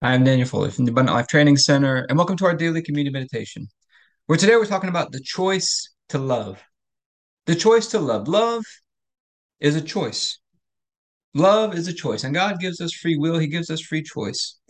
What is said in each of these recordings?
I'm Daniel Foley from the Abundant Life Training Center, and welcome to our daily community meditation. Where today we're talking about the choice to love. The choice to love. Love is a choice. Love is a choice, and God gives us free will, He gives us free choice.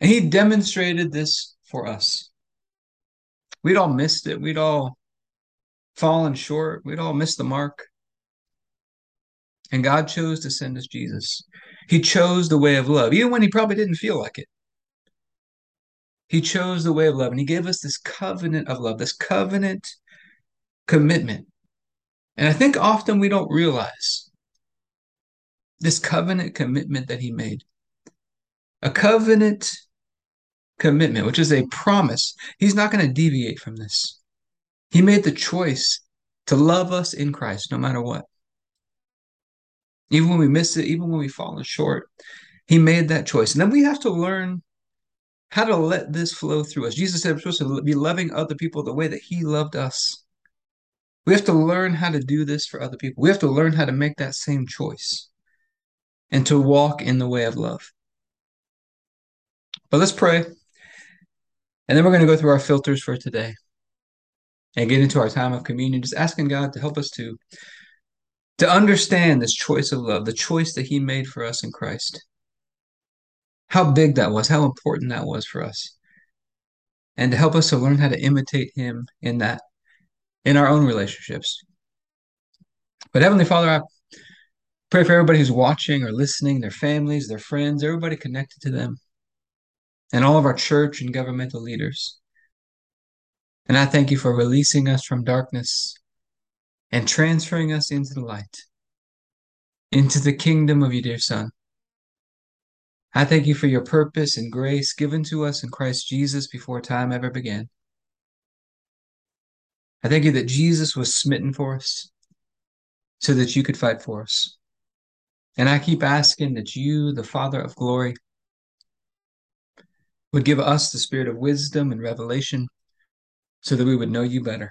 And He demonstrated this for us. We'd all missed it, we'd all fallen short, we'd all missed the mark. And God chose to send us Jesus. He chose the way of love, even when he probably didn't feel like it. He chose the way of love, and he gave us this covenant of love, this covenant commitment. And I think often we don't realize this covenant commitment that he made. A covenant commitment, which is a promise. He's not going to deviate from this. He made the choice to love us in Christ no matter what. Even when we miss it, even when we fall short, he made that choice. And then we have to learn how to let this flow through us. Jesus said we're supposed to be loving other people the way that he loved us. We have to learn how to do this for other people. We have to learn how to make that same choice and to walk in the way of love. But let's pray. And then we're going to go through our filters for today and get into our time of communion, just asking God to help us to to understand this choice of love, the choice that he made for us in Christ. How big that was, how important that was for us. And to help us to learn how to imitate him in that, in our own relationships. But Heavenly Father, I pray for everybody who's watching or listening, their families, their friends, everybody connected to them, and all of our church and governmental leaders. And I thank you for releasing us from darkness and transferring us into the light, into the kingdom of your dear Son. I thank you for your purpose and grace given to us in Christ Jesus before time ever began. I thank you that Jesus was smitten for us so that you could fight for us. And I keep asking that you, the Father of glory, would give us the spirit of wisdom and revelation so that we would know you better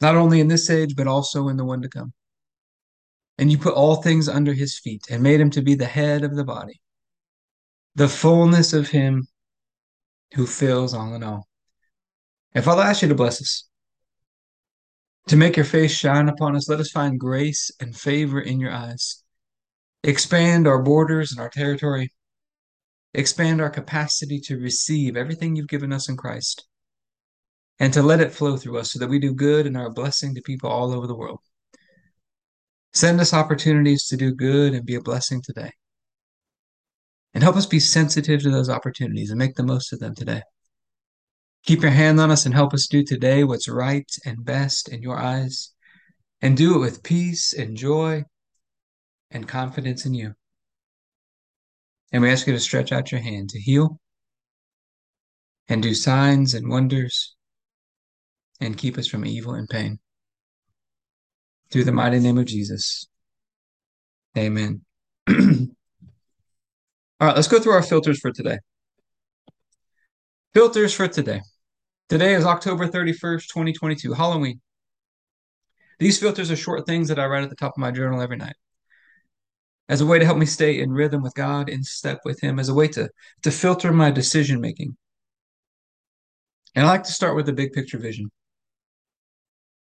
not only in this age, but also in the one to come. And you put all things under his feet and made him to be the head of the body, the fullness of him who fills all in all. And Father, I ask you to bless us, to make your face shine upon us. Let us find grace and favor in your eyes. Expand our borders and our territory. Expand our capacity to receive everything you've given us in Christ and to let it flow through us so that we do good and are a blessing to people all over the world. Send us opportunities to do good and be a blessing today. And help us be sensitive to those opportunities and make the most of them today. Keep your hand on us and help us do today what's right and best in your eyes, and do it with peace and joy and confidence in you. And we ask you to stretch out your hand to heal and do signs and wonders and keep us from evil and pain. Through the mighty name of Jesus. Amen. All right, let's go through our filters for today. Filters for today. Today is October 31st, 2022, Halloween. These filters are short things that I write at the top of my journal every night as a way to help me stay in rhythm with God, in step with Him, as a way to, to filter my decision making. And I like to start with the big picture vision.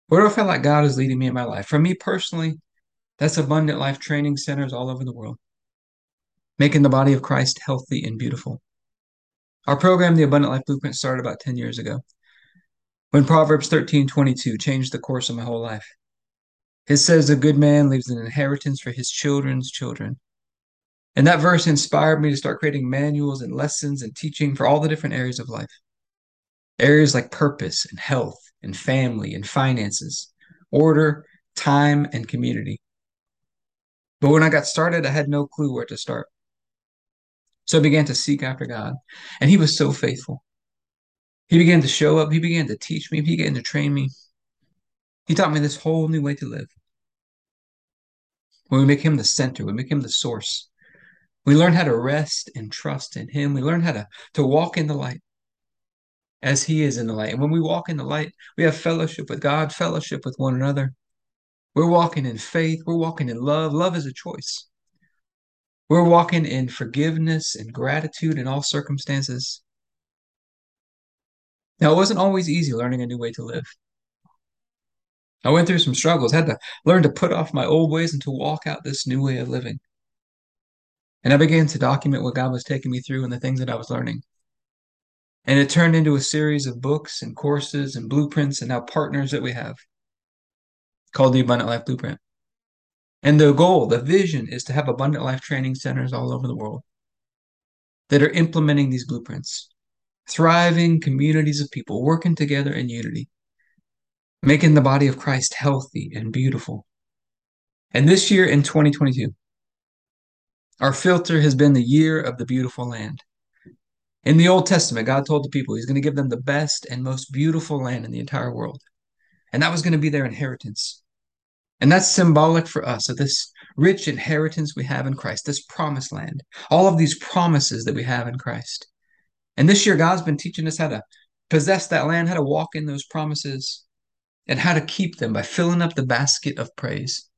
Where do I feel like God is leading me in my life? For me personally, that's abundant life training centers all over the world, making the body of Christ healthy and beautiful. Our program, the Abundant Life Blueprint, started about 10 years ago when Proverbs 13 22 changed the course of my whole life. It says, A good man leaves an inheritance for his children's children. And that verse inspired me to start creating manuals and lessons and teaching for all the different areas of life. Areas like purpose and health, and family and finances, order, time, and community. But when I got started, I had no clue where to start. So I began to seek after God, and He was so faithful. He began to show up, He began to teach me, He began to train me. He taught me this whole new way to live. When we make Him the center, we make Him the source. We learn how to rest and trust in Him. We learn how to, to walk in the light as He is in the light. And when we walk in the light, we have fellowship with God, fellowship with one another. We're walking in faith. We're walking in love. Love is a choice. We're walking in forgiveness and gratitude in all circumstances. Now, it wasn't always easy learning a new way to live. I went through some struggles, had to learn to put off my old ways and to walk out this new way of living. And I began to document what God was taking me through and the things that I was learning. And it turned into a series of books and courses and blueprints and now partners that we have called the Abundant Life Blueprint. And the goal, the vision is to have abundant life training centers all over the world that are implementing these blueprints, thriving communities of people working together in unity, making the body of Christ healthy and beautiful. And this year in 2022, our filter has been the year of the beautiful land. In the Old Testament, God told the people He's going to give them the best and most beautiful land in the entire world. And that was going to be their inheritance. And that's symbolic for us of this rich inheritance we have in Christ, this promised land, all of these promises that we have in Christ. And this year, God's been teaching us how to possess that land, how to walk in those promises, and how to keep them by filling up the basket of praise.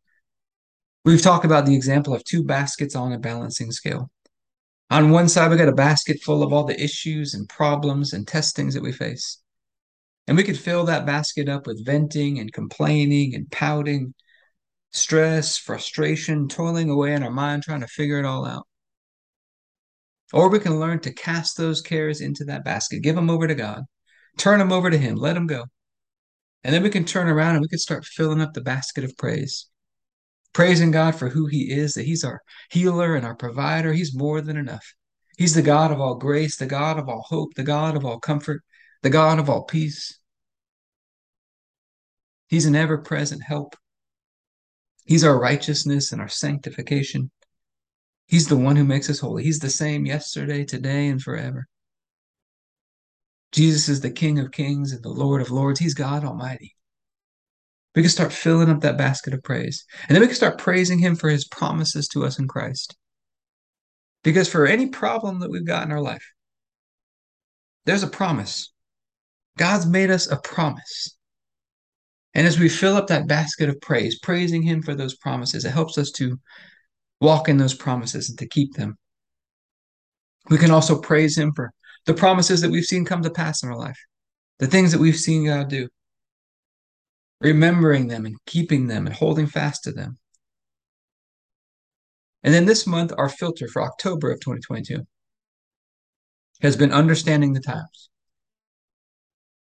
We've talked about the example of two baskets on a balancing scale. On one side, we got a basket full of all the issues and problems and testings that we face. And we could fill that basket up with venting and complaining and pouting stress, frustration, toiling away in our mind, trying to figure it all out. Or we can learn to cast those cares into that basket, give them over to God, turn them over to Him, let them go. And then we can turn around and we can start filling up the basket of praise, praising God for who He is, that He's our healer and our provider. He's more than enough. He's the God of all grace, the God of all hope, the God of all comfort, the God of all peace. He's an ever present help He's our righteousness and our sanctification. He's the one who makes us holy. He's the same yesterday, today, and forever. Jesus is the King of kings and the Lord of lords. He's God Almighty. We can start filling up that basket of praise. And then we can start praising Him for His promises to us in Christ. Because for any problem that we've got in our life, there's a promise. God's made us a promise. And as we fill up that basket of praise, praising Him for those promises, it helps us to walk in those promises and to keep them. We can also praise Him for the promises that we've seen come to pass in our life, the things that we've seen God do, remembering them and keeping them and holding fast to them. And then this month, our filter for October of 2022 has been understanding the times.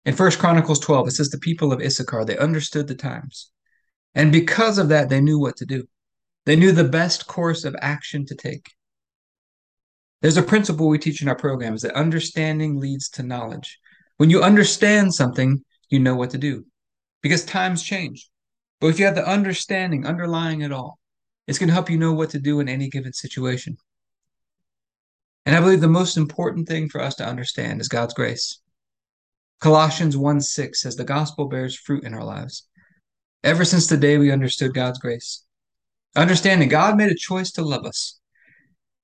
In First Chronicles 12, it says the people of Issachar, they understood the times. And because of that, they knew what to do. They knew the best course of action to take. There's a principle we teach in our program is that understanding leads to knowledge. When you understand something, you know what to do because times change. But if you have the understanding underlying it all, it's going to help you know what to do in any given situation. And I believe the most important thing for us to understand is God's grace. Colossians 1 6 says, The gospel bears fruit in our lives. Ever since the day we understood God's grace, understanding God made a choice to love us.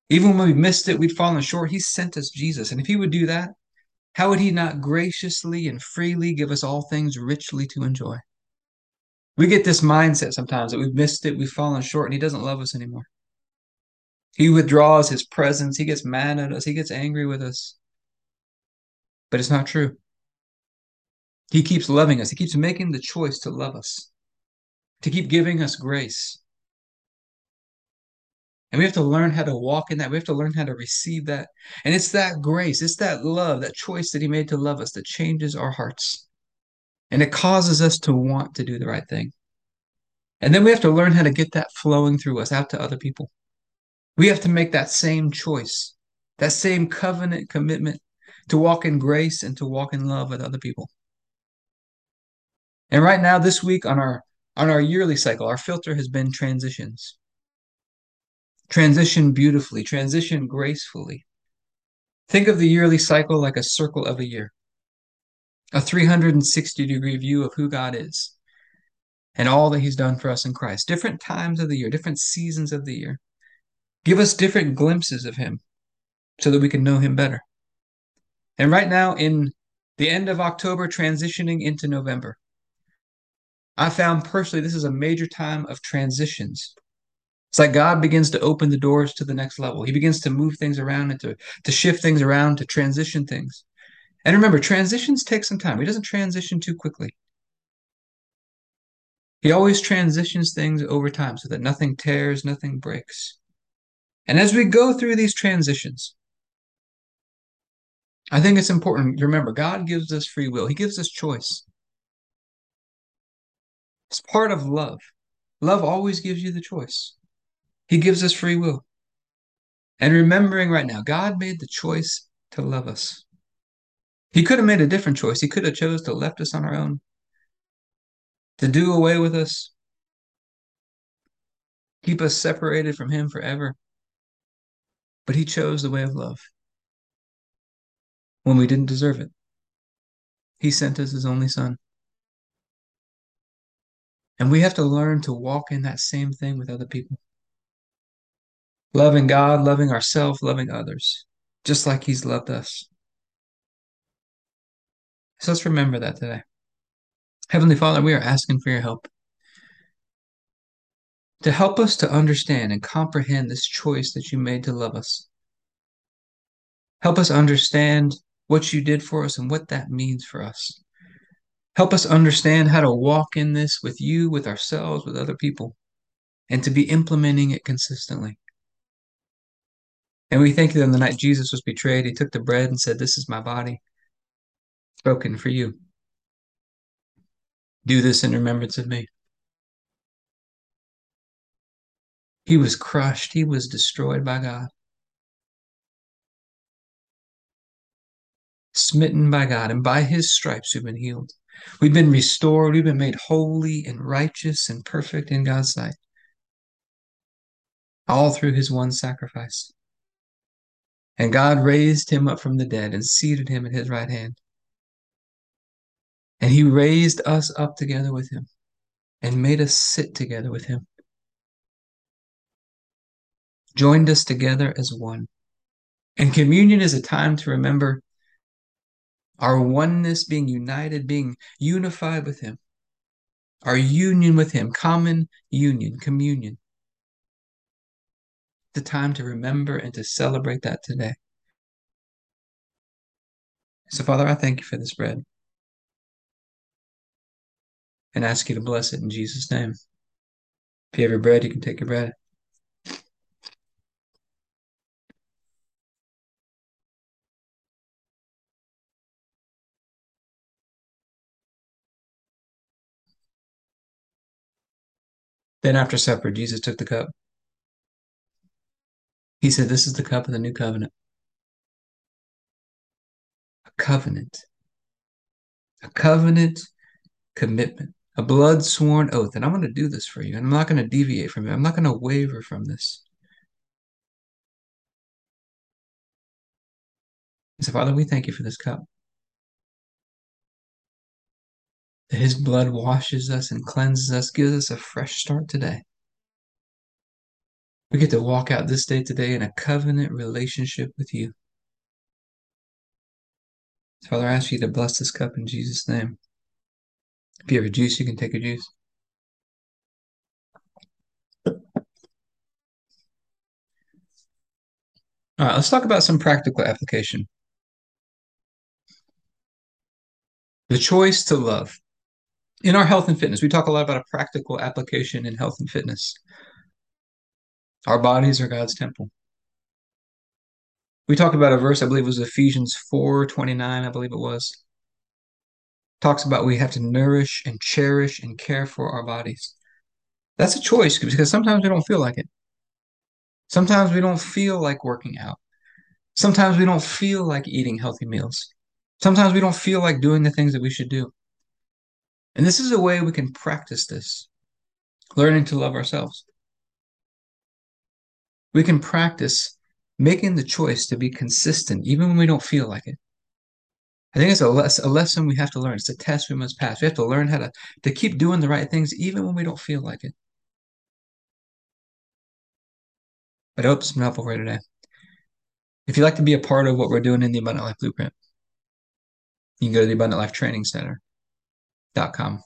Even when we missed it, we'd fallen short, He sent us Jesus. And if He would do that, how would He not graciously and freely give us all things richly to enjoy? We get this mindset sometimes that we've missed it, we've fallen short, and He doesn't love us anymore. He withdraws His presence, He gets mad at us, He gets angry with us. But it's not true. He keeps loving us. He keeps making the choice to love us, to keep giving us grace. And we have to learn how to walk in that. We have to learn how to receive that. And it's that grace, it's that love, that choice that He made to love us that changes our hearts. And it causes us to want to do the right thing. And then we have to learn how to get that flowing through us out to other people. We have to make that same choice, that same covenant commitment to walk in grace and to walk in love with other people. And right now, this week on our on our yearly cycle, our filter has been transitions. Transition beautifully, transition gracefully. Think of the yearly cycle like a circle of a year, a 360 degree view of who God is and all that He's done for us in Christ. Different times of the year, different seasons of the year. Give us different glimpses of Him so that we can know Him better. And right now, in the end of October, transitioning into November, I found personally this is a major time of transitions. It's like God begins to open the doors to the next level. He begins to move things around and to, to shift things around, to transition things. And remember, transitions take some time. He doesn't transition too quickly. He always transitions things over time so that nothing tears, nothing breaks. And as we go through these transitions, I think it's important to remember God gives us free will, He gives us choice. It's part of love. Love always gives you the choice. He gives us free will. And remembering right now, God made the choice to love us. He could have made a different choice. He could have chose to left us on our own, to do away with us, keep us separated from him forever. But he chose the way of love when we didn't deserve it. He sent us his only son. And we have to learn to walk in that same thing with other people. Loving God, loving ourselves, loving others, just like he's loved us. So let's remember that today. Heavenly Father, we are asking for your help to help us to understand and comprehend this choice that you made to love us. Help us understand what you did for us and what that means for us. Help us understand how to walk in this with you, with ourselves, with other people, and to be implementing it consistently. And we thank you that on the night Jesus was betrayed, he took the bread and said, This is my body, broken for you. Do this in remembrance of me. He was crushed, he was destroyed by God. Smitten by God, and by his stripes we've been healed. We've been restored. We've been made holy and righteous and perfect in God's sight. All through his one sacrifice. And God raised him up from the dead and seated him at his right hand. And he raised us up together with him and made us sit together with him. Joined us together as one. And communion is a time to remember our oneness, being united, being unified with Him, our union with Him, common union, communion. The time to remember and to celebrate that today. So, Father, I thank you for this bread and ask you to bless it in Jesus' name. If you have your bread, you can take your bread. Then after supper, Jesus took the cup. He said, This is the cup of the new covenant. A covenant. A covenant commitment. A blood sworn oath. And I'm going to do this for you. And I'm not going to deviate from it. I'm not going to waver from this. So, Father, we thank you for this cup. That his blood washes us and cleanses us, gives us a fresh start today. We get to walk out this day today in a covenant relationship with you. Father, I ask you to bless this cup in Jesus' name. If you have a juice, you can take a juice. All right, let's talk about some practical application. The choice to love in our health and fitness, we talk a lot about a practical application in health and fitness. Our bodies are God's temple. We talked about a verse, I believe it was Ephesians 4 29, I believe it was. Talks about we have to nourish and cherish and care for our bodies. That's a choice because sometimes we don't feel like it. Sometimes we don't feel like working out. Sometimes we don't feel like eating healthy meals. Sometimes we don't feel like doing the things that we should do. And this is a way we can practice this, learning to love ourselves. We can practice making the choice to be consistent even when we don't feel like it. I think it's a, less, a lesson we have to learn. It's a test we must pass. We have to learn how to, to keep doing the right things even when we don't feel like it. But I hope it's been helpful for you today. If you'd like to be a part of what we're doing in the Abundant Life Blueprint, you can go to the Abundant Life Training Center.com.